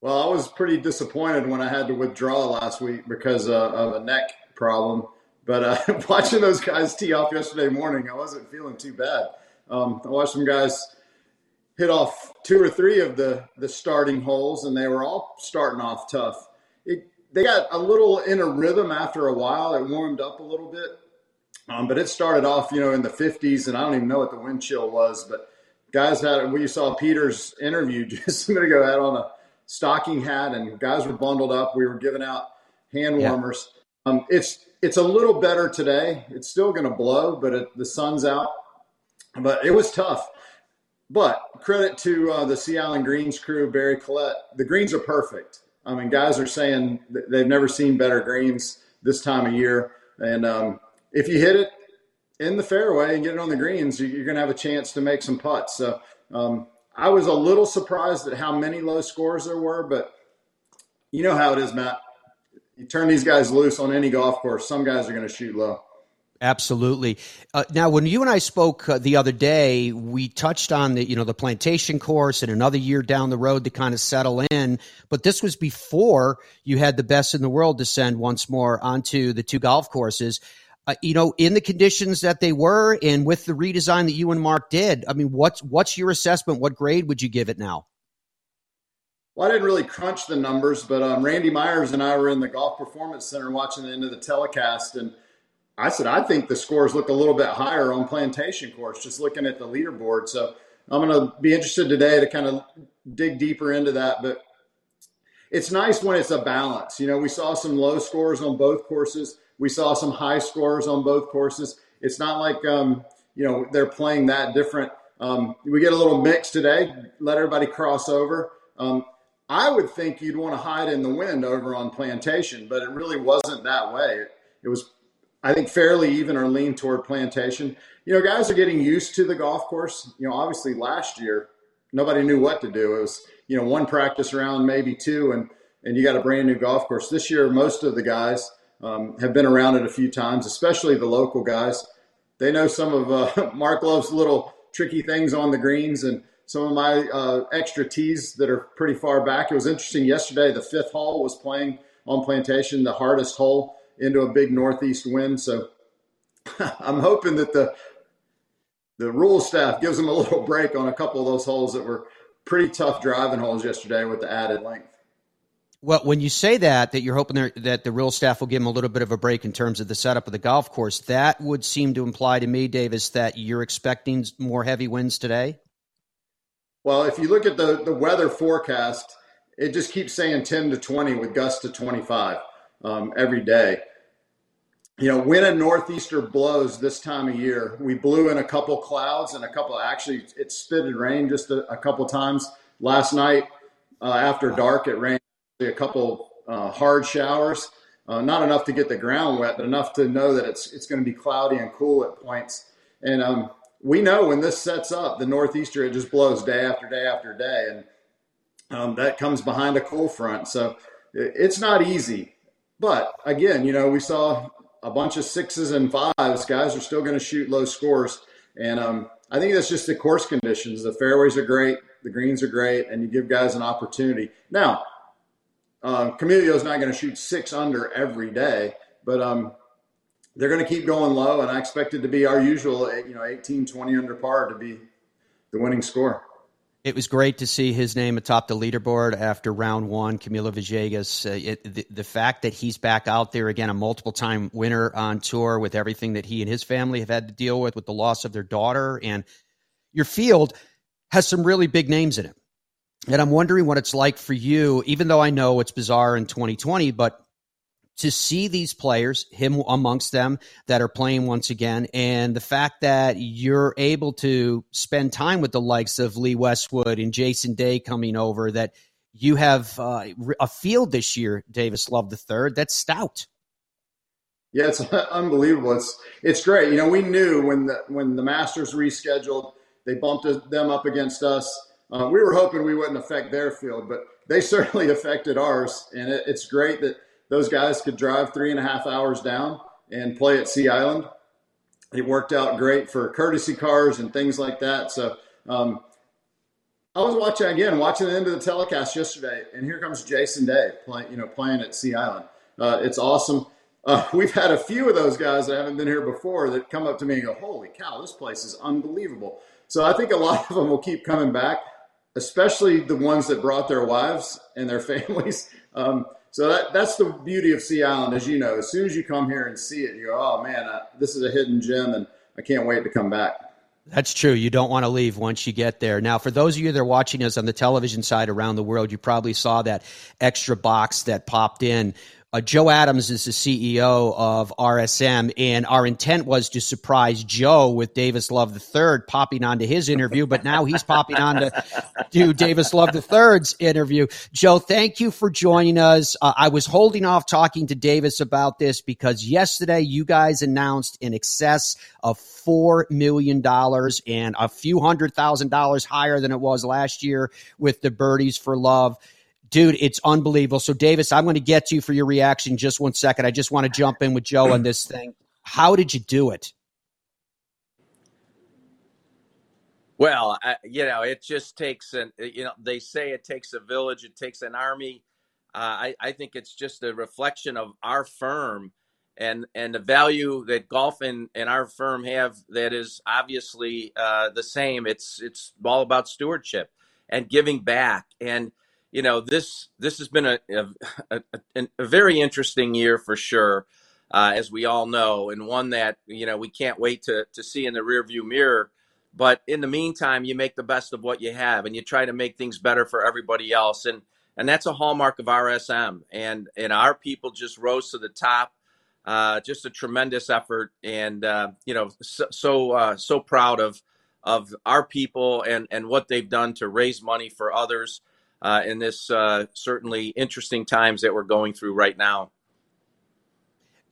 Well, I was pretty disappointed when I had to withdraw last week because uh, of a neck problem. But uh, watching those guys tee off yesterday morning, I wasn't feeling too bad. Um, I watched some guys hit off two or three of the the starting holes, and they were all starting off tough. It, they got a little in a rhythm after a while. It warmed up a little bit, um, but it started off, you know, in the 50s, and I don't even know what the wind chill was. But guys had we saw Peter's interview just a minute ago had on a stocking hat, and guys were bundled up. We were giving out hand warmers. Yeah. Um, it's it's a little better today. It's still going to blow, but it, the sun's out. But it was tough. But credit to uh, the Sea Island Greens crew, Barry Collette. The greens are perfect. I mean, guys are saying they've never seen better greens this time of year. And um, if you hit it in the fairway and get it on the greens, you're going to have a chance to make some putts. So um, I was a little surprised at how many low scores there were, but you know how it is, Matt you turn these guys loose on any golf course, some guys are going to shoot low. Absolutely. Uh, now, when you and I spoke uh, the other day, we touched on the you know the plantation course and another year down the road to kind of settle in. But this was before you had the best in the world descend once more onto the two golf courses. Uh, you know, in the conditions that they were, and with the redesign that you and Mark did. I mean, what's what's your assessment? What grade would you give it now? Well, I didn't really crunch the numbers, but um, Randy Myers and I were in the Golf Performance Center watching the end of the telecast, and I said, I think the scores look a little bit higher on Plantation Course, just looking at the leaderboard. So I'm going to be interested today to kind of dig deeper into that. But it's nice when it's a balance. You know, we saw some low scores on both courses, we saw some high scores on both courses. It's not like, um, you know, they're playing that different. Um, we get a little mix today, let everybody cross over. Um, I would think you'd want to hide in the wind over on Plantation, but it really wasn't that way. It was I think fairly even or lean toward plantation. You know, guys are getting used to the golf course. You know, obviously last year nobody knew what to do. It was you know one practice round, maybe two, and and you got a brand new golf course. This year, most of the guys um, have been around it a few times, especially the local guys. They know some of uh, Mark Love's little tricky things on the greens and some of my uh, extra tees that are pretty far back. It was interesting yesterday. The fifth hole was playing on plantation, the hardest hole into a big northeast wind. So I'm hoping that the the rule staff gives them a little break on a couple of those holes that were pretty tough driving holes yesterday with the added length. Well, when you say that, that you're hoping that the real staff will give them a little bit of a break in terms of the setup of the golf course, that would seem to imply to me, Davis, that you're expecting more heavy winds today. Well, if you look at the, the weather forecast, it just keeps saying 10 to 20 with gusts to 25 um, every day. You know, when a northeaster blows this time of year, we blew in a couple clouds and a couple. Actually, it spitted rain just a, a couple times last night. Uh, after dark, it rained a couple uh, hard showers. Uh, not enough to get the ground wet, but enough to know that it's it's going to be cloudy and cool at points. And um, we know when this sets up, the northeaster it just blows day after day after day, and um, that comes behind a cool front. So it's not easy. But again, you know, we saw a bunch of sixes and fives. Guys are still going to shoot low scores. And um, I think that's just the course conditions. The fairways are great, the greens are great, and you give guys an opportunity. Now, um, is not going to shoot six under every day, but um, they're going to keep going low, and I expect it to be our usual, you know, 18, 20 under par to be the winning score. It was great to see his name atop the leaderboard after round one. Camilo Villegas. Uh, it, the, the, fact that he's back out there again, a multiple time winner on tour with everything that he and his family have had to deal with, with the loss of their daughter. And your field has some really big names in it. And I'm wondering what it's like for you, even though I know it's bizarre in 2020, but to see these players, him amongst them, that are playing once again, and the fact that you're able to spend time with the likes of Lee Westwood and Jason Day coming over, that you have uh, a field this year, Davis Love the third, that's stout. Yeah, it's unbelievable. It's it's great. You know, we knew when the when the Masters rescheduled, they bumped them up against us. Uh, we were hoping we wouldn't affect their field, but they certainly affected ours, and it, it's great that those guys could drive three and a half hours down and play at Sea Island. It worked out great for courtesy cars and things like that. So um, I was watching again, watching the end of the telecast yesterday, and here comes Jason Day playing, you know, playing at Sea Island. Uh, it's awesome. Uh, we've had a few of those guys that haven't been here before that come up to me and go, "Holy cow, this place is unbelievable!" So I think a lot of them will keep coming back, especially the ones that brought their wives and their families. Um, so that, that's the beauty of Sea Island, as you know. As soon as you come here and see it, you go, oh man, uh, this is a hidden gem, and I can't wait to come back. That's true. You don't want to leave once you get there. Now, for those of you that are watching us on the television side around the world, you probably saw that extra box that popped in uh, Joe Adams is the CEO of RSM, and our intent was to surprise Joe with Davis Love III popping onto his interview, but now he's popping on to do Davis Love III's interview. Joe, thank you for joining us. Uh, I was holding off talking to Davis about this because yesterday you guys announced in excess of $4 million and a few hundred thousand dollars higher than it was last year with the Birdies for Love dude, it's unbelievable. So, Davis, I'm going to get to you for your reaction just one second. I just want to jump in with Joe on this thing. How did you do it? Well, I, you know, it just takes an, you know, they say it takes a village, it takes an army. Uh, I, I think it's just a reflection of our firm and and the value that golf and, and our firm have that is obviously uh, the same. It's it's all about stewardship and giving back. And you know this this has been a a, a, a very interesting year for sure, uh, as we all know, and one that you know we can't wait to to see in the rearview mirror. But in the meantime, you make the best of what you have, and you try to make things better for everybody else. And and that's a hallmark of RSM. And and our people just rose to the top. Uh, just a tremendous effort, and uh, you know, so so, uh, so proud of of our people and and what they've done to raise money for others uh, in this uh, certainly interesting times that we're going through right now.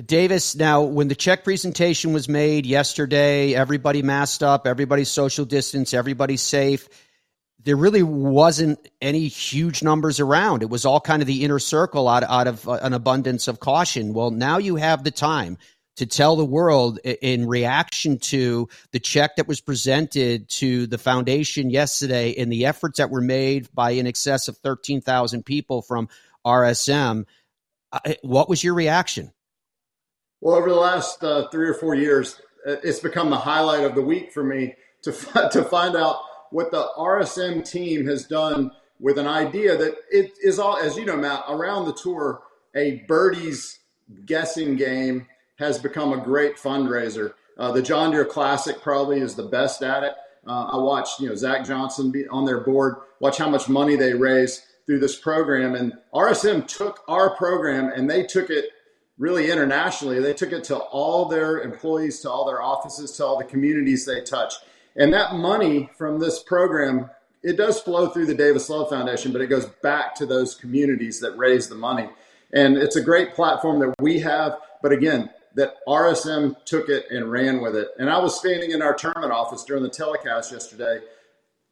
Davis, now when the check presentation was made yesterday, everybody masked up, everybody's social distance, everybody's safe there really wasn't any huge numbers around. It was all kind of the inner circle out, out of uh, an abundance of caution. Well, now you have the time to tell the world in reaction to the check that was presented to the foundation yesterday and the efforts that were made by in excess of 13,000 people from RSM. Uh, what was your reaction? Well, over the last uh, three or four years, uh, it's become the highlight of the week for me to, to find out what the RSM team has done with an idea that it is all, as you know, Matt, around the tour, a birdies guessing game has become a great fundraiser. Uh, the John Deere Classic probably is the best at it. Uh, I watched, you know, Zach Johnson be on their board, watch how much money they raise through this program. And RSM took our program and they took it really internationally. They took it to all their employees, to all their offices, to all the communities they touch. And that money from this program, it does flow through the Davis Love Foundation, but it goes back to those communities that raise the money. And it's a great platform that we have. But again, that RSM took it and ran with it. And I was standing in our tournament office during the telecast yesterday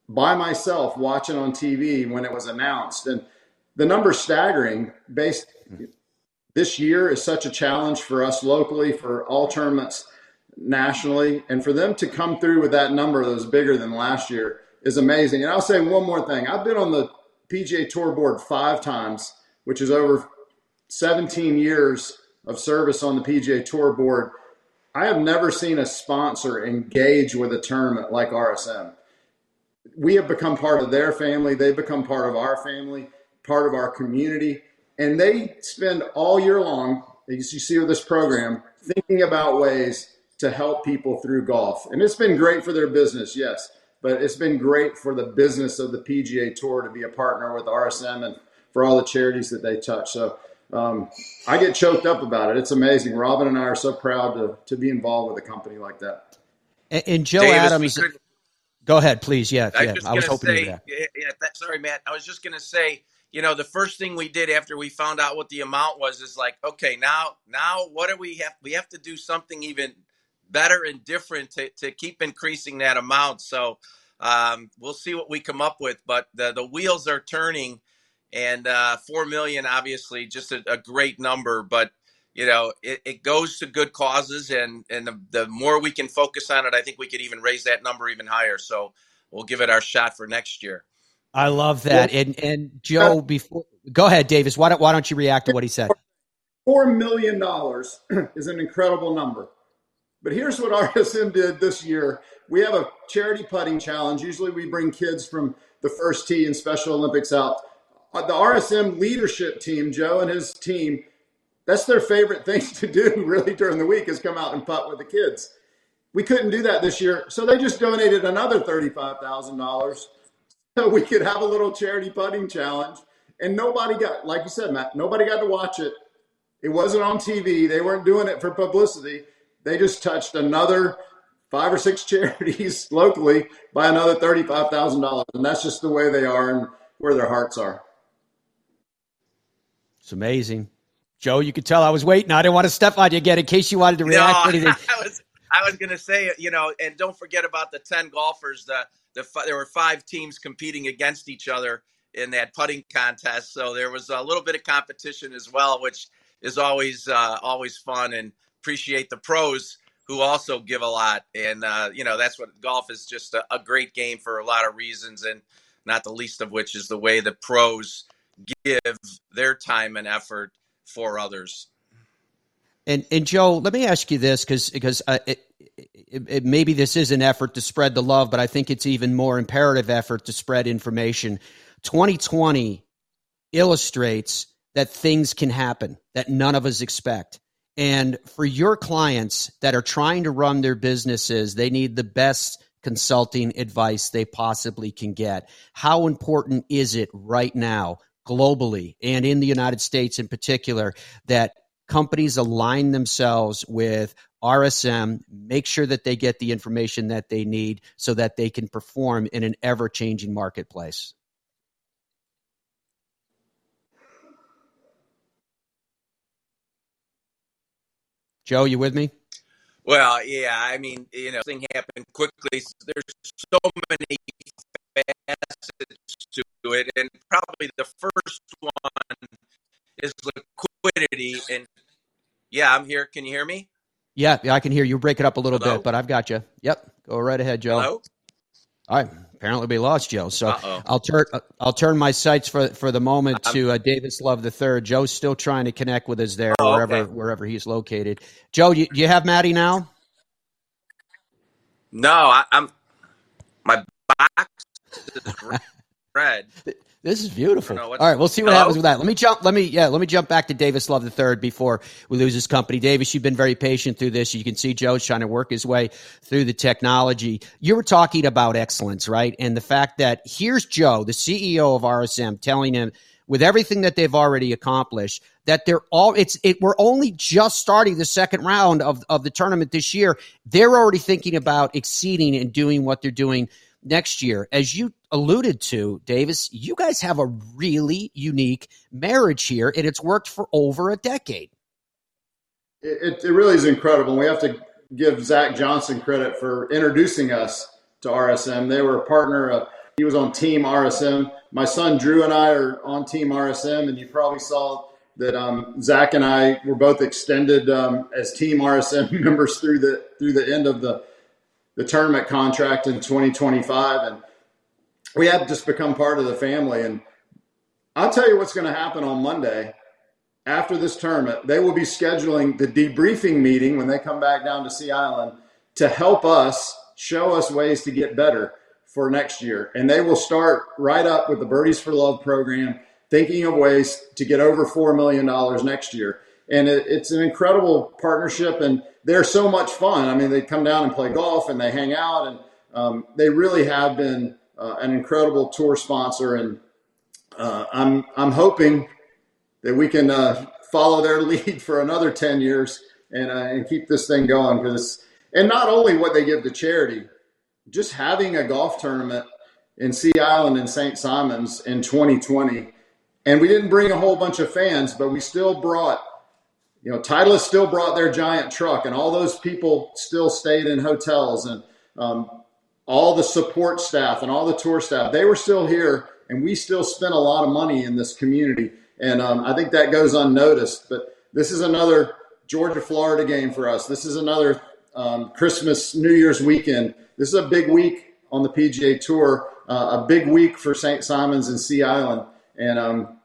by myself watching on TV when it was announced. And the number's staggering based this year is such a challenge for us locally for all tournaments nationally. And for them to come through with that number that was bigger than last year is amazing. And I'll say one more thing. I've been on the PGA Tour board five times, which is over 17 years of service on the PGA Tour board. I have never seen a sponsor engage with a tournament like RSM. We have become part of their family. They've become part of our family, part of our community. And they spend all year long, as you see with this program, thinking about ways to help people through golf. And it's been great for their business, yes, but it's been great for the business of the PGA Tour to be a partner with RSM and for all the charities that they touch. So um, I get choked up about it. It's amazing. Robin and I are so proud to, to be involved with a company like that. And, and Joe Davis, Adams. Go ahead, please. Yeah, I, yeah. I was hoping say, yeah, yeah, that, sorry, Matt. I was just going to say, you know, the first thing we did after we found out what the amount was is like, okay, now, now, what do we have? We have to do something even better and different to, to keep increasing that amount. So um, we'll see what we come up with, but the, the wheels are turning and uh, 4 million, obviously just a, a great number, but you know, it, it, goes to good causes and, and the, the more we can focus on it, I think we could even raise that number even higher. So we'll give it our shot for next year. I love that. Well, and, and Joe, before, go ahead, Davis. Why don't, why don't you react to what he said? $4 million is an incredible number. But here's what RSM did this year. We have a charity putting challenge. Usually we bring kids from the first tee and Special Olympics out. Uh, the RSM leadership team, Joe and his team, that's their favorite thing to do really during the week is come out and putt with the kids. We couldn't do that this year. So they just donated another $35,000 so we could have a little charity putting challenge. And nobody got, like you said, Matt, nobody got to watch it. It wasn't on TV. They weren't doing it for publicity they just touched another five or six charities locally by another $35,000. And that's just the way they are and where their hearts are. It's amazing. Joe, you could tell I was waiting. I didn't want to step on you again in case you wanted to react no, to anything. I was, I was going to say, you know, and don't forget about the 10 golfers. The, the, there were five teams competing against each other in that putting contest. So there was a little bit of competition as well, which is always, uh, always fun. And, appreciate the pros who also give a lot. And, uh, you know, that's what golf is just a, a, great game for a lot of reasons, and not the least of which is the way the pros give their time and effort for others. And, and Joe, let me ask you this because because uh, it, it, it, maybe this is an effort to spread the love, but I think it's even more imperative effort to spread information. 2020 illustrates that things can happen that none of us expect. And for your clients that are trying to run their businesses, they need the best consulting advice they possibly can get. How important is it right now, globally and in the United States in particular, that companies align themselves with RSM, make sure that they get the information that they need so that they can perform in an ever changing marketplace? Joe, you with me? Well, yeah. I mean, you know, thing happened quickly. There's so many facets to it, and probably the first one is liquidity. And yeah, I'm here. Can you hear me? Yeah, I can hear you. Break it up a little Hello? bit, but I've got you. Yep, go right ahead, Joe. Hello. All right. Apparently, we lost Joe. So Uh-oh. I'll turn I'll turn my sights for for the moment to uh, Davis Love the third. Joe's still trying to connect with us there, oh, wherever okay. wherever he's located. Joe, you, you have Maddie now? No, I, am My box is red. This is beautiful. All right, we'll see what Hello? happens with that. Let me jump. Let me yeah. Let me jump back to Davis Love the third before we lose his company. Davis, you've been very patient through this. You can see Joe's trying to work his way through the technology. You were talking about excellence, right? And the fact that here's Joe, the CEO of RSM, telling him with everything that they've already accomplished that they're all it's it we're only just starting the second round of of the tournament this year. They're already thinking about exceeding and doing what they're doing next year. As you alluded to, Davis, you guys have a really unique marriage here, and it's worked for over a decade. It, it really is incredible. We have to give Zach Johnson credit for introducing us to RSM. They were a partner. Of, he was on Team RSM. My son Drew and I are on Team RSM, and you probably saw that um, Zach and I were both extended um, as Team RSM members through the through the end of the the tournament contract in 2025. And we have just become part of the family. And I'll tell you what's going to happen on Monday after this tournament. They will be scheduling the debriefing meeting when they come back down to Sea Island to help us show us ways to get better for next year. And they will start right up with the Birdies for Love program, thinking of ways to get over $4 million next year. And it, it's an incredible partnership. And they're so much fun. I mean, they come down and play golf and they hang out, and um, they really have been uh, an incredible tour sponsor. And uh, I'm I'm hoping that we can uh, follow their lead for another ten years and uh, and keep this thing going because and not only what they give to charity, just having a golf tournament in Sea Island and St. Simons in 2020. And we didn't bring a whole bunch of fans, but we still brought you know, Titleist still brought their giant truck, and all those people still stayed in hotels, and um, all the support staff and all the tour staff, they were still here, and we still spent a lot of money in this community, and um, I think that goes unnoticed. But this is another Georgia Florida game for us. This is another um, Christmas New Year's weekend. This is a big week on the PGA Tour, uh, a big week for St. Simons and Sea Island, and um,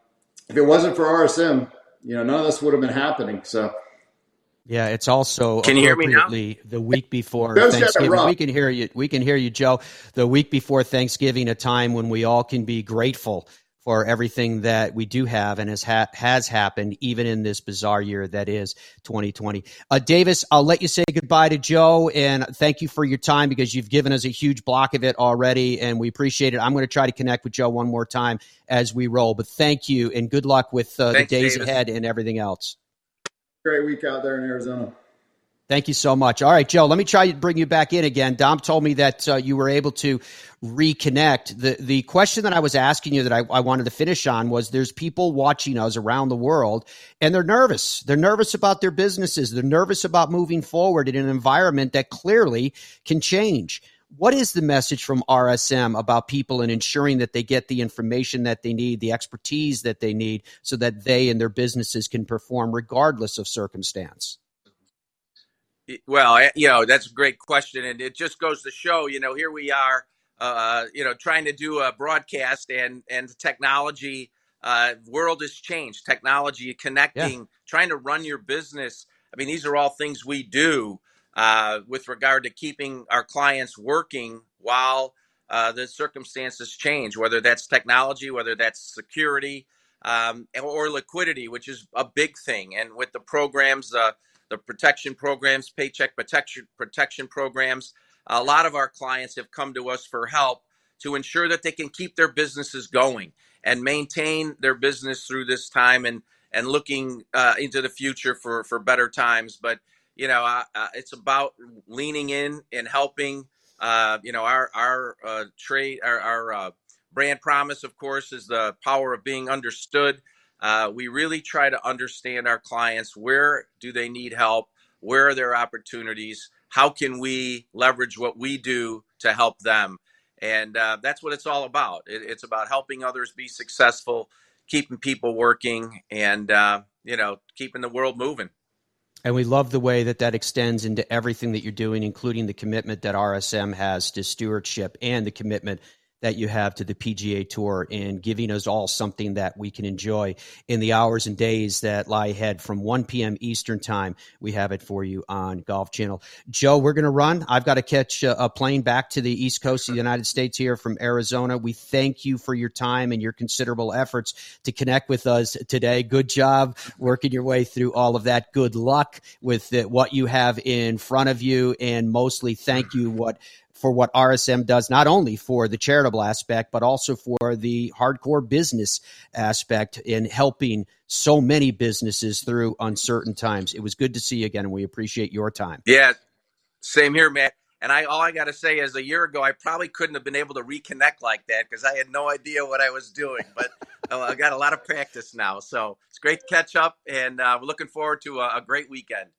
if it wasn't for RSM, you know, none of this would have been happening. So. Yeah, it's also can you hear me now? The week before Thanksgiving, we can hear you. We can hear you, Joe. The week before Thanksgiving, a time when we all can be grateful for everything that we do have and has ha- has happened, even in this bizarre year that is 2020. Uh, Davis, I'll let you say goodbye to Joe and thank you for your time because you've given us a huge block of it already, and we appreciate it. I'm going to try to connect with Joe one more time as we roll, but thank you and good luck with uh, Thanks, the days Davis. ahead and everything else. Great week out there in Arizona. Thank you so much. All right, Joe, let me try to bring you back in again. Dom told me that uh, you were able to reconnect. The the question that I was asking you that I, I, wanted to finish on was there's people watching us around the world and they're nervous. They're nervous about their businesses. They're nervous about moving forward in an environment that clearly can change. What is the message from RSM about people and ensuring that they get the information that they need, the expertise that they need, so that they and their businesses can perform regardless of circumstance? Well, eh, you know, that's a great question. And it just goes to show, you know, here we are, uh, you know, trying to do a broadcast and, and technology, uh, world has changed. Technology, connecting, yeah. trying to run your business. I mean, these are all things we do uh, with regard to keeping our clients working while uh, the circumstances change, whether that's technology, whether that's security, um, or liquidity, which is a big thing. And with the programs, uh, the protection programs, paycheck protection protection programs. A lot of our clients have come to us for help to ensure that they can keep their businesses going and maintain their business through this time and and looking uh, into the future for for better times. But you know, uh, uh, it's about leaning in and helping. Uh, you know, our our uh, trade, our, our uh, brand promise, of course, is the power of being understood. Uh, we really try to understand our clients. Where do they need help? Where are their opportunities? How can we leverage what we do to help them? And uh, that's what it's all about. It, it's about helping others be successful, keeping people working, and uh, you know, keeping the world moving. And we love the way that that extends into everything that you're doing, including the commitment that RSM has to stewardship and the commitment that you have to the PGA Tour and giving us all something that we can enjoy in the hours and days that lie ahead from 1 p.m. Eastern Time. We have it for you on Golf Channel. Joe, we're going to run. I've got to catch a, a, plane back to the East Coast of the United States here from Arizona. We thank you for your time and your considerable efforts to connect with us today. Good job working your way through all of that. Good luck with the, what you have in front of you, and mostly thank you what for what RSM does, not only for the charitable aspect, but also for the hardcore business aspect in helping so many businesses through uncertain times. It was good to see you again, and we appreciate your time. Yeah, same here, Matt. And I all I got to say is a year ago I probably couldn't have been able to reconnect like that because I had no idea what I was doing. But uh, I got a lot of practice now, so it's great to catch up, and uh, we're looking forward to a, a great weekend.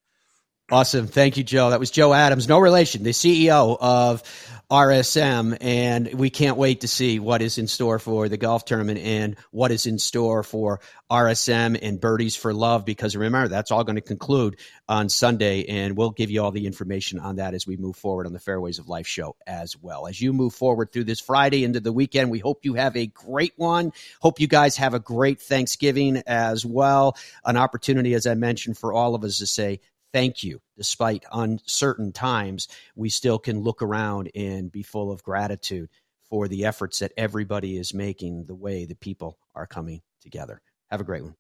Awesome. Thank you, Joe. That was Joe Adams, no relation, the CEO of RSM. And we can't wait to see what is in store for the golf tournament and what is in store for RSM and Birdies for Love, because remember, that's all going to conclude on Sunday. And we'll give you all the information on that as we move forward on the Fairways of Life show as well. As you move forward through this Friday into the weekend, we hope you have a great one. Hope you guys have a great Thanksgiving as well. An opportunity, as I mentioned, for all of us to say, thank you. Despite uncertain times, we still can look around and be full of gratitude for the efforts that everybody is making, the way the people are coming together. Have a great one.